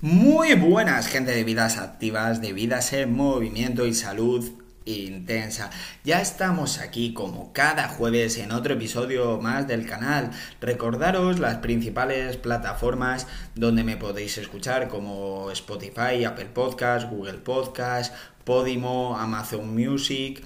Muy buenas, gente de vidas activas, de vidas en movimiento y salud intensa. Ya estamos aquí como cada jueves en otro episodio más del canal. Recordaros las principales plataformas donde me podéis escuchar como Spotify, Apple Podcast, Google Podcast, Podimo, Amazon Music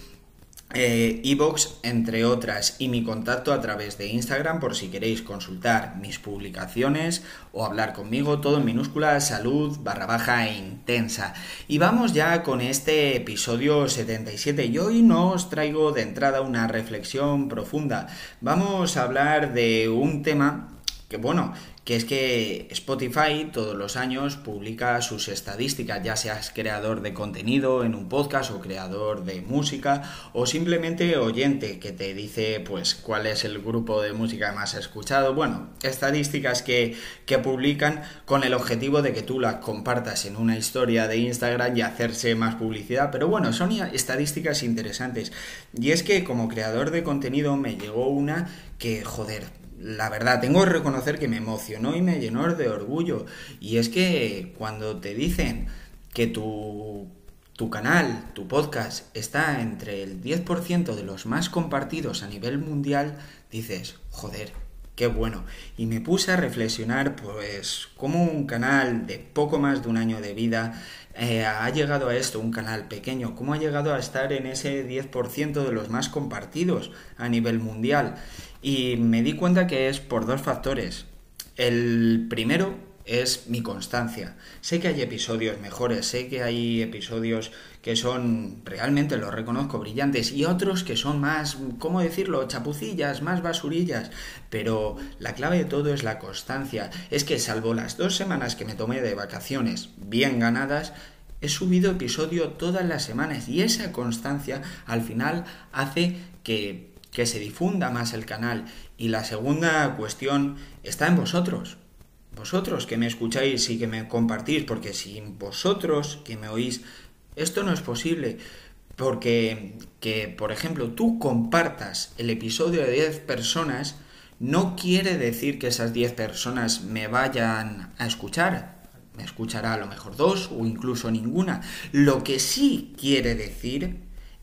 eh, Evox, entre otras, y mi contacto a través de Instagram por si queréis consultar mis publicaciones o hablar conmigo, todo en minúscula, salud barra baja e intensa. Y vamos ya con este episodio 77 y hoy no os traigo de entrada una reflexión profunda. Vamos a hablar de un tema que bueno, que es que Spotify todos los años publica sus estadísticas, ya seas creador de contenido en un podcast o creador de música o simplemente oyente que te dice pues cuál es el grupo de música más escuchado. Bueno, estadísticas que, que publican con el objetivo de que tú las compartas en una historia de Instagram y hacerse más publicidad. Pero bueno, son estadísticas interesantes. Y es que como creador de contenido me llegó una que, joder, la verdad, tengo que reconocer que me emocionó y me llenó de orgullo. Y es que cuando te dicen que tu, tu canal, tu podcast, está entre el 10% de los más compartidos a nivel mundial, dices, joder, qué bueno. Y me puse a reflexionar, pues, cómo un canal de poco más de un año de vida eh, ha llegado a esto, un canal pequeño, cómo ha llegado a estar en ese 10% de los más compartidos a nivel mundial. Y me di cuenta que es por dos factores. El primero es mi constancia. Sé que hay episodios mejores, sé que hay episodios que son, realmente lo reconozco, brillantes, y otros que son más, ¿cómo decirlo?, chapucillas, más basurillas. Pero la clave de todo es la constancia. Es que salvo las dos semanas que me tomé de vacaciones bien ganadas, he subido episodio todas las semanas y esa constancia al final hace que que se difunda más el canal. Y la segunda cuestión está en vosotros. Vosotros que me escucháis y que me compartís, porque sin vosotros que me oís, esto no es posible. Porque que, por ejemplo, tú compartas el episodio de 10 personas, no quiere decir que esas 10 personas me vayan a escuchar. Me escuchará a lo mejor dos o incluso ninguna. Lo que sí quiere decir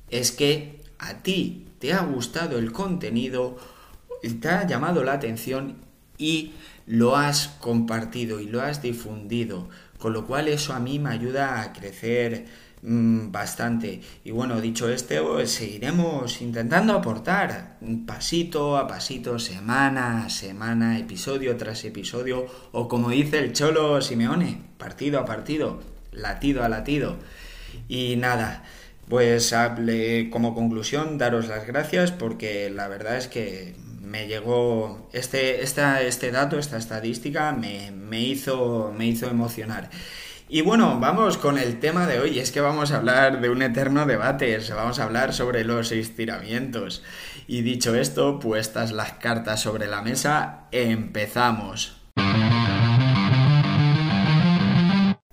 es que a ti te ha gustado el contenido, te ha llamado la atención y lo has compartido y lo has difundido, con lo cual eso a mí me ayuda a crecer mm, bastante. Y bueno, dicho esto, seguiremos intentando aportar pasito a pasito, semana a semana, episodio tras episodio, o como dice el cholo Simeone, partido a partido, latido a latido. Y nada, pues como conclusión daros las gracias porque la verdad es que me llegó este, este dato, esta estadística me, me, hizo, me hizo emocionar. Y bueno, vamos con el tema de hoy, es que vamos a hablar de un eterno debate, vamos a hablar sobre los estiramientos. Y dicho esto, puestas las cartas sobre la mesa, empezamos.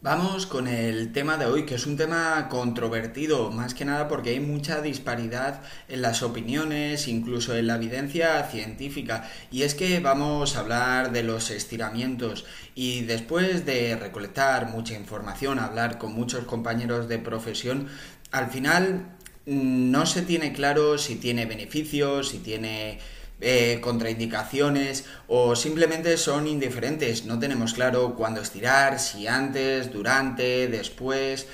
Vamos con el tema de hoy, que es un tema controvertido, más que nada porque hay mucha disparidad en las opiniones, incluso en la evidencia científica. Y es que vamos a hablar de los estiramientos y después de recolectar mucha información, hablar con muchos compañeros de profesión, al final mm, no se tiene claro si tiene beneficios, si tiene eh, contraindicaciones o simplemente son indiferentes. No tenemos claro cuándo estirar, si antes, durante, después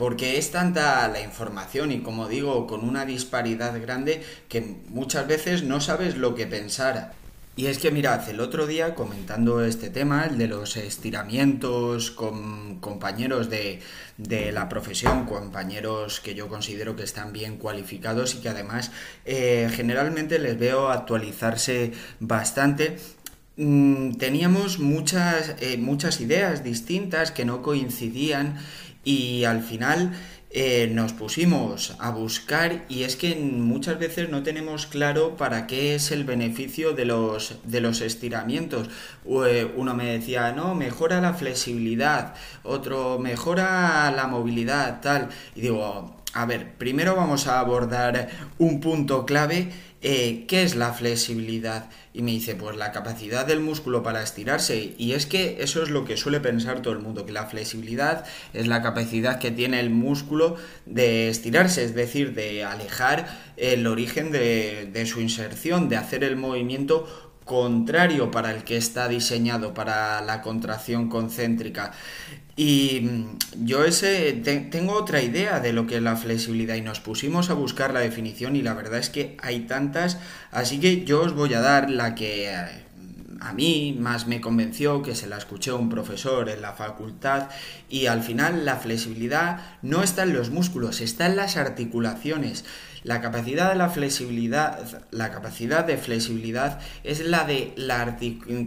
porque es tanta la información y como digo, con una disparidad grande que muchas veces no sabes lo que pensar. Y es que mirad, el otro día comentando este tema, el de los estiramientos con compañeros de, la profesión, compañeros que yo considero que están bien cualificados y que además eh, generalmente les veo actualizarse bastante, mm, teníamos muchas, eh, muchas ideas distintas que no coincidían y al final eh, nos pusimos a buscar y es que muchas veces no tenemos claro para qué es el beneficio de los, de los estiramientos. Eh, uno me decía, no, mejora la flexibilidad, otro mejora la movilidad, tal. Y digo, a ver, primero vamos a abordar un punto clave eh, ¿qué es la flexibilidad? Y me dice, pues la capacidad del músculo para estirarse. Y es que eso es lo que suele pensar todo el mundo, que la flexibilidad es la capacidad que tiene el músculo de estirarse, es decir, de alejar el origen de, de su inserción, de hacer el movimiento contrario para el que está diseñado para la contracción concéntrica. Y mm, yo ese tengo otra idea de lo que es la flexibilidad y nos pusimos a buscar la definición y la verdad es que hay tantas, así que yo os voy a dar la que eh, a mí más me convenció, que se la escuché a un profesor en la facultad y al final la flexibilidad no está en los músculos, está en las articulaciones. La capacidad de la flexibilidad, la capacidad de flexibilidad es la de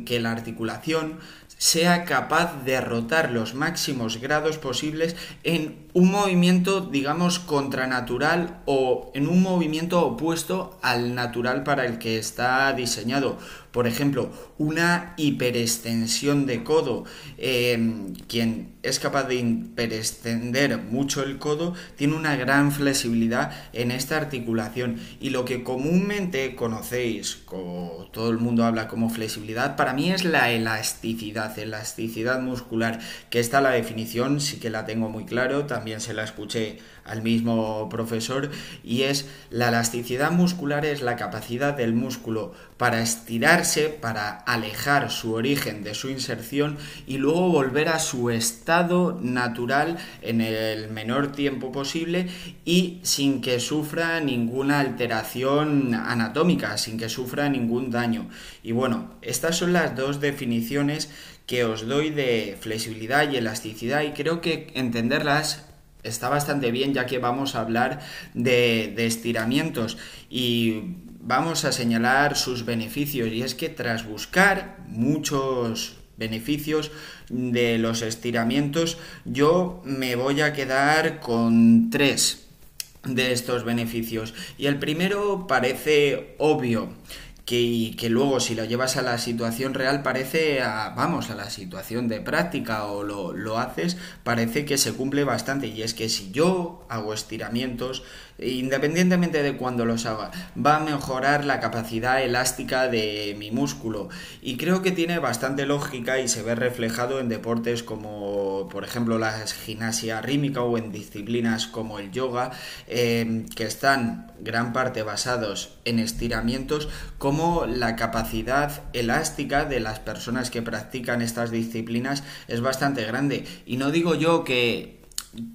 que la articulación sea capaz de rotar los máximos grados posibles en un movimiento, digamos, contranatural o en un movimiento opuesto al natural para el que está diseñado. Por ejemplo, una hiperextensión de codo. Eh, quien es capaz de hiperextender mucho el codo tiene una gran flexibilidad en esta articulación. Y lo que comúnmente conocéis, como todo el mundo habla como flexibilidad, para mí es la elasticidad, elasticidad muscular, que está la definición, sí que la tengo muy claro, también se la escuché al mismo profesor, y es la elasticidad muscular es la capacidad del músculo para estirarse, para alejar su origen de su inserción y luego volver a su estado natural en el menor tiempo posible y sin que sufra ninguna alteración anatómica, sin que sufra ningún daño. Y bueno, estas son las dos definiciones que os doy de flexibilidad y elasticidad y creo que entenderlas está bastante bien ya que vamos a hablar de, estiramientos y vamos a señalar sus beneficios. Y es que tras buscar muchos beneficios de los estiramientos yo me voy a quedar con tres de estos beneficios. Y el primero parece obvio que, que luego si lo llevas a la situación real parece, a, vamos, a la situación de práctica o lo, lo haces, parece que se cumple bastante. Y es que si yo hago estiramientos, independientemente de cuándo los haga, va a mejorar la capacidad elástica de mi músculo. Y creo que tiene bastante lógica y se ve reflejado en deportes como, por ejemplo, la gimnasia rítmica o en disciplinas como el yoga, eh, que están gran parte basados en estiramientos, como la capacidad elástica de las personas que practican estas disciplinas es bastante grande. Y no digo yo que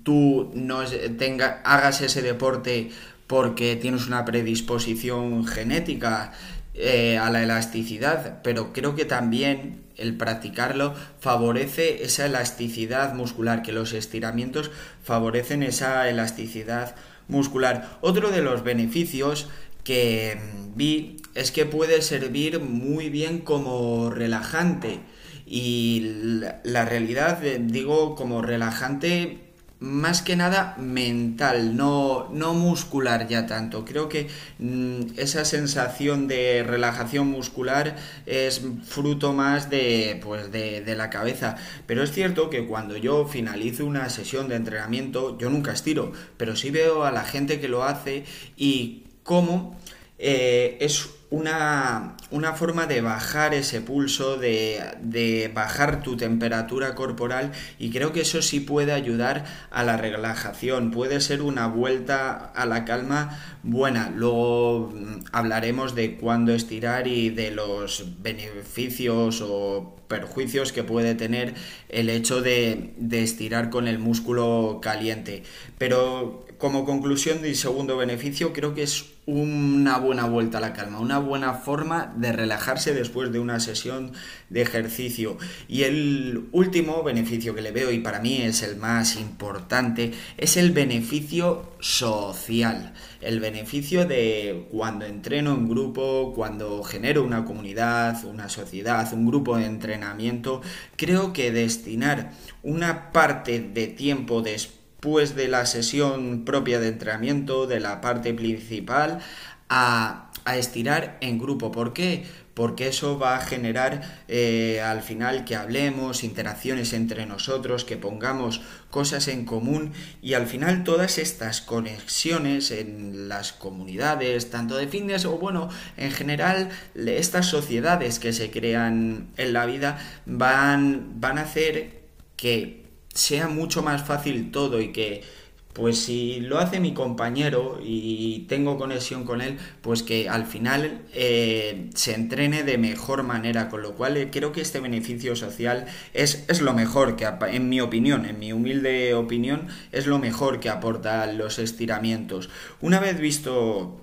tú no tenga, hagas ese deporte porque tienes una predisposición genética eh, a la elasticidad, pero creo que también el practicarlo favorece esa elasticidad muscular, que los estiramientos favorecen esa elasticidad muscular. Otro de los beneficios que vi es que puede servir muy bien como relajante y la, realidad, eh, digo, como relajante más que nada mental, no, no muscular ya tanto. Creo que mm, esa sensación de relajación muscular es fruto más de, pues de, la cabeza. Pero es cierto que cuando yo finalizo una sesión de entrenamiento, yo nunca estiro, pero sí veo a la gente que lo hace y cómo eh, es una, una, forma de bajar ese pulso, de, de, bajar tu temperatura corporal y creo que eso sí puede ayudar a la relajación, puede ser una vuelta a la calma buena. Luego mm, hablaremos de cuándo estirar y de los beneficios o perjuicios que puede tener el hecho de, de estirar con el músculo caliente. Pero como conclusión y segundo beneficio, creo que es una buena vuelta a la calma, una buena forma de relajarse después de una sesión de ejercicio. Y el último beneficio que le veo, y para mí es el más importante, es el beneficio social. El beneficio de cuando entreno en grupo, cuando genero una comunidad, una sociedad, un grupo de entrenamiento, creo que destinar una parte de tiempo después después de la sesión propia de entrenamiento, de la parte principal, a, a estirar en grupo. ¿Por qué? porque eso va a generar eh, al final que hablemos, interacciones entre nosotros, que pongamos cosas en común y al final todas estas conexiones en las comunidades, tanto de fitness o bueno, en general estas sociedades que se crean en la vida van, van a hacer que sea mucho más fácil todo y que pues si lo hace mi compañero y tengo conexión con él, pues que al final eh, se entrene de mejor manera, con lo cual eh, creo que este beneficio social es, es, lo mejor que, en mi opinión, en mi humilde opinión, es lo mejor que aportan los estiramientos. Una vez visto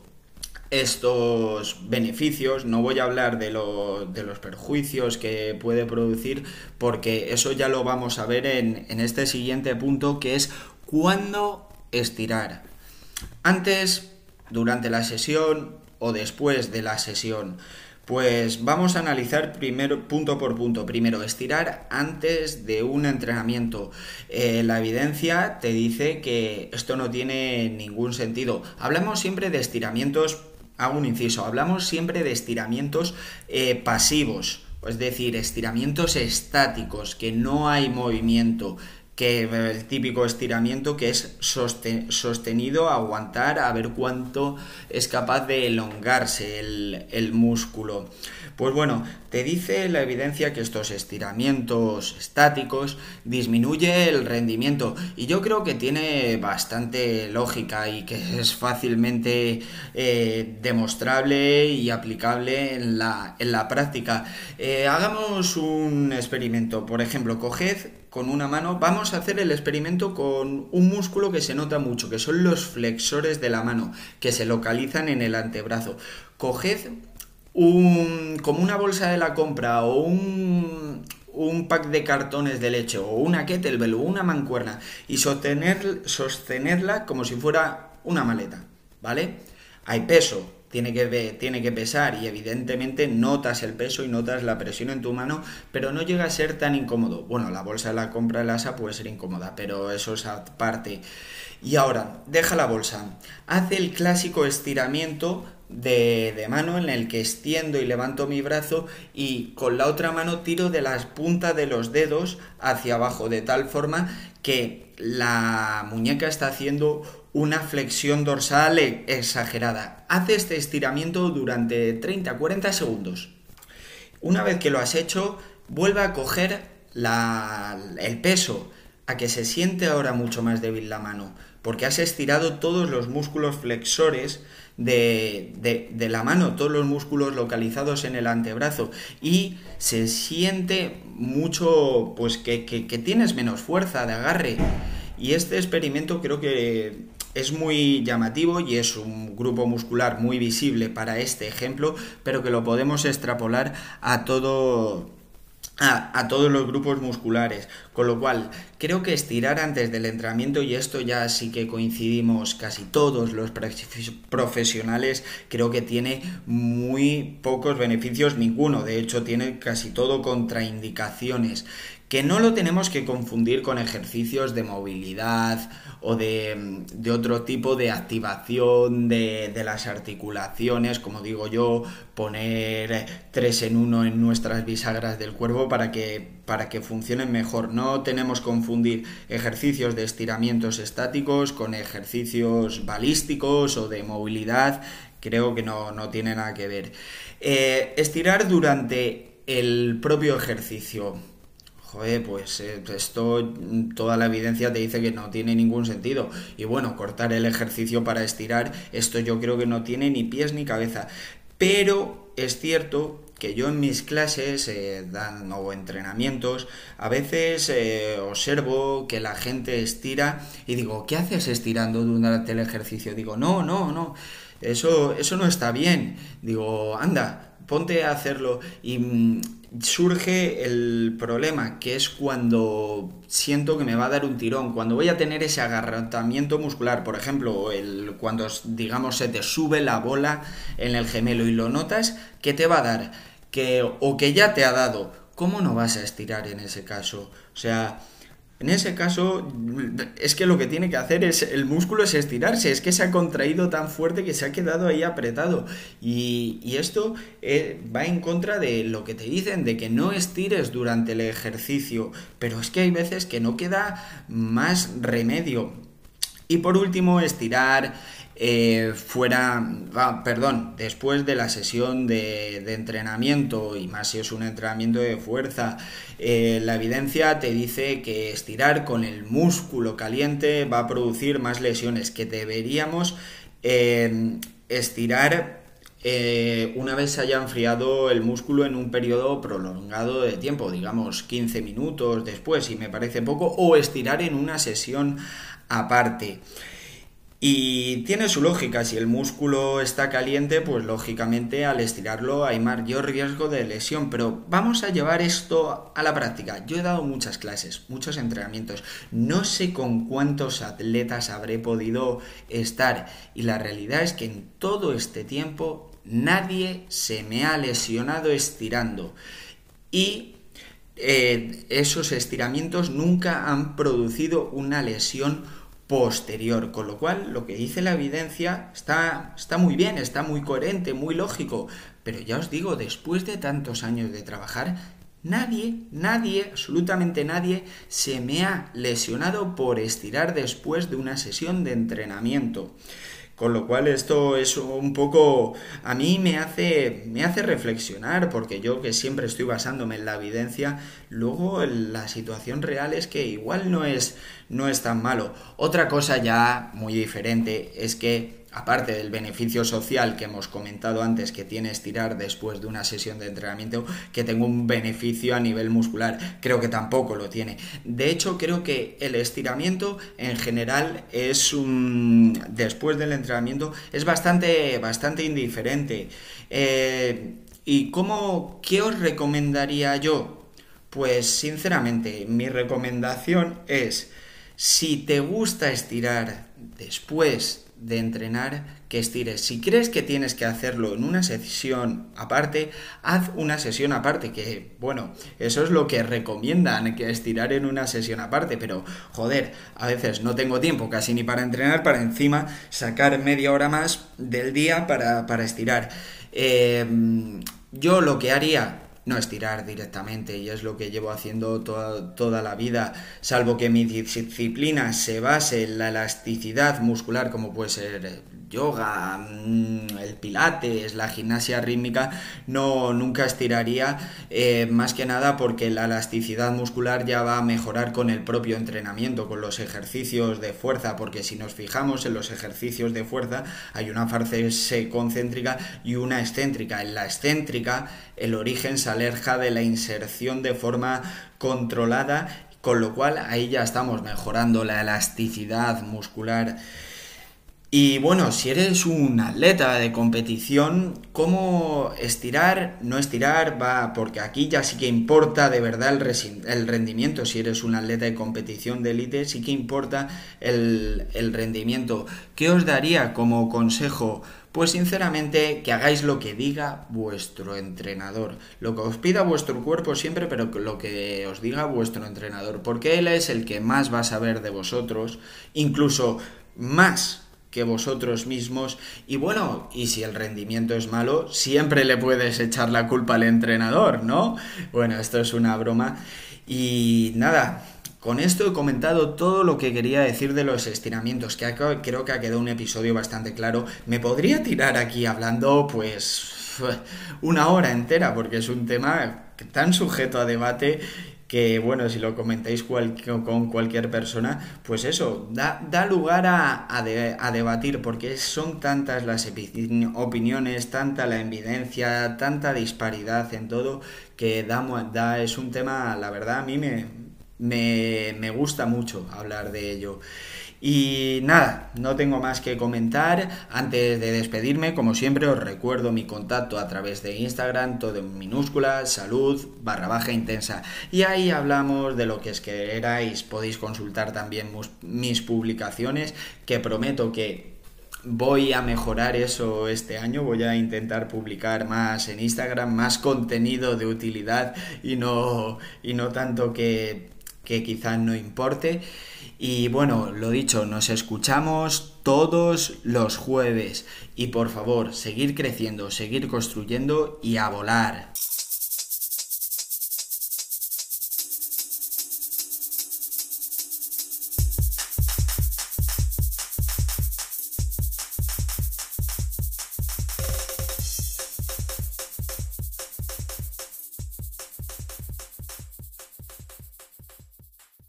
estos beneficios, no voy a hablar de, de, los perjuicios que puede producir, porque eso ya lo vamos a ver en, en este siguiente punto, que es cuándo estirar. Antes, durante la sesión o después de la sesión. Pues vamos a analizar primero punto por punto. Primero, estirar antes de un entrenamiento. Eh, la evidencia te dice que esto no tiene ningún sentido. Hablamos siempre de estiramientos, hago un inciso, hablamos siempre de estiramientos eh, pasivos, es decir, estiramientos estáticos, que no hay movimiento que el típico estiramiento que es sostenido, aguantar, a ver cuánto es capaz de elongarse el, músculo. Pues bueno, te dice la evidencia que estos estiramientos estáticos disminuye el rendimiento y yo creo que tiene bastante lógica y que es fácilmente eh, demostrable y aplicable en la, en la práctica. Eh, hagamos un experimento, por ejemplo, coged con una mano, vamos a hacer el experimento con un músculo que se nota mucho, que son los flexores de la mano, que se localizan en el antebrazo. Coged un, como una bolsa de la compra o un, un pack de cartones de leche o una kettlebell o una mancuerna y sostener, sostenerla como si fuera una maleta, ¿vale? Hay peso, tiene que, tiene que pesar y evidentemente notas el peso y notas la presión en tu mano, pero no llega a ser tan incómodo. Bueno, la bolsa de la compra de la ASA puede ser incómoda, pero eso es aparte. Y ahora, deja la bolsa, hace el clásico estiramiento de, mano en el que extiendo y levanto mi brazo y con la otra mano tiro de las puntas de los dedos hacia abajo de tal forma que la muñeca está haciendo una flexión dorsal e, exagerada. Hace este estiramiento durante 30-40 segundos. Una vez que lo has hecho, vuelve a coger el peso, a que se siente ahora mucho más débil la mano, porque has estirado todos los músculos flexores de, la mano, todos los músculos localizados en el antebrazo y se siente mucho, pues que, que, que tienes menos fuerza de agarre. Y este experimento creo que es muy llamativo y es un grupo muscular muy visible para este ejemplo, pero que lo podemos extrapolar a todo a, todos los grupos musculares. Con lo cual, creo que estirar antes del entrenamiento, y esto ya sí que coincidimos casi todos los profesionales, creo que tiene muy pocos beneficios, ninguno. De hecho, tiene casi todo contraindicaciones que no lo tenemos que confundir con ejercicios de movilidad o de, otro tipo de activación de, las articulaciones, como digo yo, poner tres en uno en nuestras bisagras del cuerpo para que, para que funcionen mejor. No tenemos que confundir ejercicios de estiramientos estáticos con ejercicios balísticos o de movilidad, creo que no, no tiene nada que ver. Eh, estirar durante el propio ejercicio pues eh, esto, toda la evidencia te dice que no tiene ningún sentido. Y bueno, cortar el ejercicio para estirar, esto yo creo que no tiene ni pies ni cabeza. Pero es cierto que yo en mis clases, eh, entrenamientos, a veces eh, observo que la gente estira y digo, ¿qué haces estirando durante el ejercicio? Digo, no, no, no, eso, eso no está bien. Digo, anda, ponte a hacerlo. Y mm, surge el problema, que es cuando siento que me va a dar un tirón, cuando voy a tener ese agarramiento muscular, por ejemplo, el, cuando digamos se te sube la bola en el gemelo y lo notas, ¿qué te va a dar? Que, o que ya te ha dado, ¿cómo no vas a estirar en ese caso? O sea, En ese caso, es que lo que tiene que hacer es el músculo es estirarse, es que se ha contraído tan fuerte que se ha quedado ahí apretado. Y, esto eh, va en contra de lo que te dicen, de que no estires durante el ejercicio, pero es que hay veces que no queda más remedio. Y por último, estirar eh, fuera, perdón, después de la sesión de, entrenamiento, y más si es un entrenamiento de fuerza, eh, la evidencia te dice que estirar con el músculo caliente va a producir más lesiones, que deberíamos eh, estirar una vez se haya enfriado el músculo en un periodo prolongado de tiempo, digamos 15 minutos después, si me parece poco, o estirar en una sesión aparte. Y tiene su lógica, si el músculo está caliente, pues lógicamente al estirarlo hay mayor riesgo de lesión, pero vamos a llevar esto a la práctica. Yo he dado muchas clases, muchos entrenamientos, no sé con cuántos atletas habré podido estar. Y la realidad es que en todo este tiempo nadie se me ha lesionado estirando. Y eh, esos estiramientos nunca han producido una lesión posterior, con lo cual lo que dice la evidencia está, está muy bien, está muy coherente, muy lógico, pero ya os digo, después de tantos años de trabajar, nadie, nadie, absolutamente nadie se me ha lesionado por estirar después de una sesión de entrenamiento. Con lo cual esto es un poco a mí me hace me hace reflexionar porque yo que siempre estoy basándome en la evidencia, luego la situación real es que igual no es no es tan malo. Otra cosa ya muy diferente es que aparte del beneficio social que hemos comentado antes que tiene estirar después de una sesión de entrenamiento, que tengo un beneficio a nivel muscular. Creo que tampoco lo tiene. De hecho, creo que el estiramiento en general es un... después del entrenamiento es bastante, bastante indiferente. Eh, ¿Y cómo, qué os recomendaría yo? Pues sinceramente, mi recomendación es, si te gusta estirar después de entrenar que estires. Si crees que tienes que hacerlo en una sesión aparte, haz una sesión aparte, que bueno, eso es lo que recomiendan, que estirar en una sesión aparte, pero joder, a veces no tengo tiempo casi ni para entrenar, para encima sacar media hora más del día para, estirar. Eh, yo lo que haría no estirar directamente y es lo que llevo haciendo toda, toda, la vida, salvo que mi disciplina se base en la elasticidad muscular como puede ser yoga, mm, el pilates, la gimnasia rítmica, no nunca estiraría eh, más que nada porque la elasticidad muscular ya va a mejorar con el propio entrenamiento, con los ejercicios de fuerza, porque si nos fijamos en los ejercicios de fuerza hay una fase concéntrica y una excéntrica. En la excéntrica el origen se aleja de la inserción de forma controlada, con lo cual ahí ya estamos mejorando la elasticidad muscular. Y bueno, si eres un atleta de competición, ¿cómo estirar? No estirar, va, porque aquí ya sí que importa de verdad el, rendimiento. Si eres un atleta de competición de élite, sí que importa el, rendimiento. ¿Qué os daría como consejo? Pues sinceramente que hagáis lo que diga vuestro entrenador, lo que os pida vuestro cuerpo siempre, pero lo que os diga vuestro entrenador, porque él es el que más va a saber de vosotros, incluso más que vosotros mismos. Y bueno, y si el rendimiento es malo, siempre le puedes echar la culpa al entrenador, ¿no? Bueno, esto es una broma. Y nada, con esto he comentado todo lo que quería decir de los estiramientos, que creo que ha quedado un episodio bastante claro. Me podría tirar aquí hablando pues una hora entera, porque es un tema tan sujeto a debate que bueno, si lo comentáis con cualquier persona, pues eso, da, lugar a, debatir, porque son tantas las opiniones, tanta la evidencia, tanta disparidad en todo, que da, da, es un tema, la verdad, a mí me, me, me gusta mucho hablar de ello. Y nada, no tengo más que comentar. Antes de despedirme, como siempre, os recuerdo mi contacto a través de Instagram, todo en minúscula, salud, barra baja intensa. Y ahí hablamos de lo que es que erais. Podéis consultar también mis publicaciones, que prometo que voy a mejorar eso este año, voy a intentar publicar más en Instagram, más contenido de utilidad y no, y no tanto que que quizás no importe. Y bueno, lo dicho, nos escuchamos todos los jueves. Y por favor, seguir creciendo, seguir construyendo y a volar.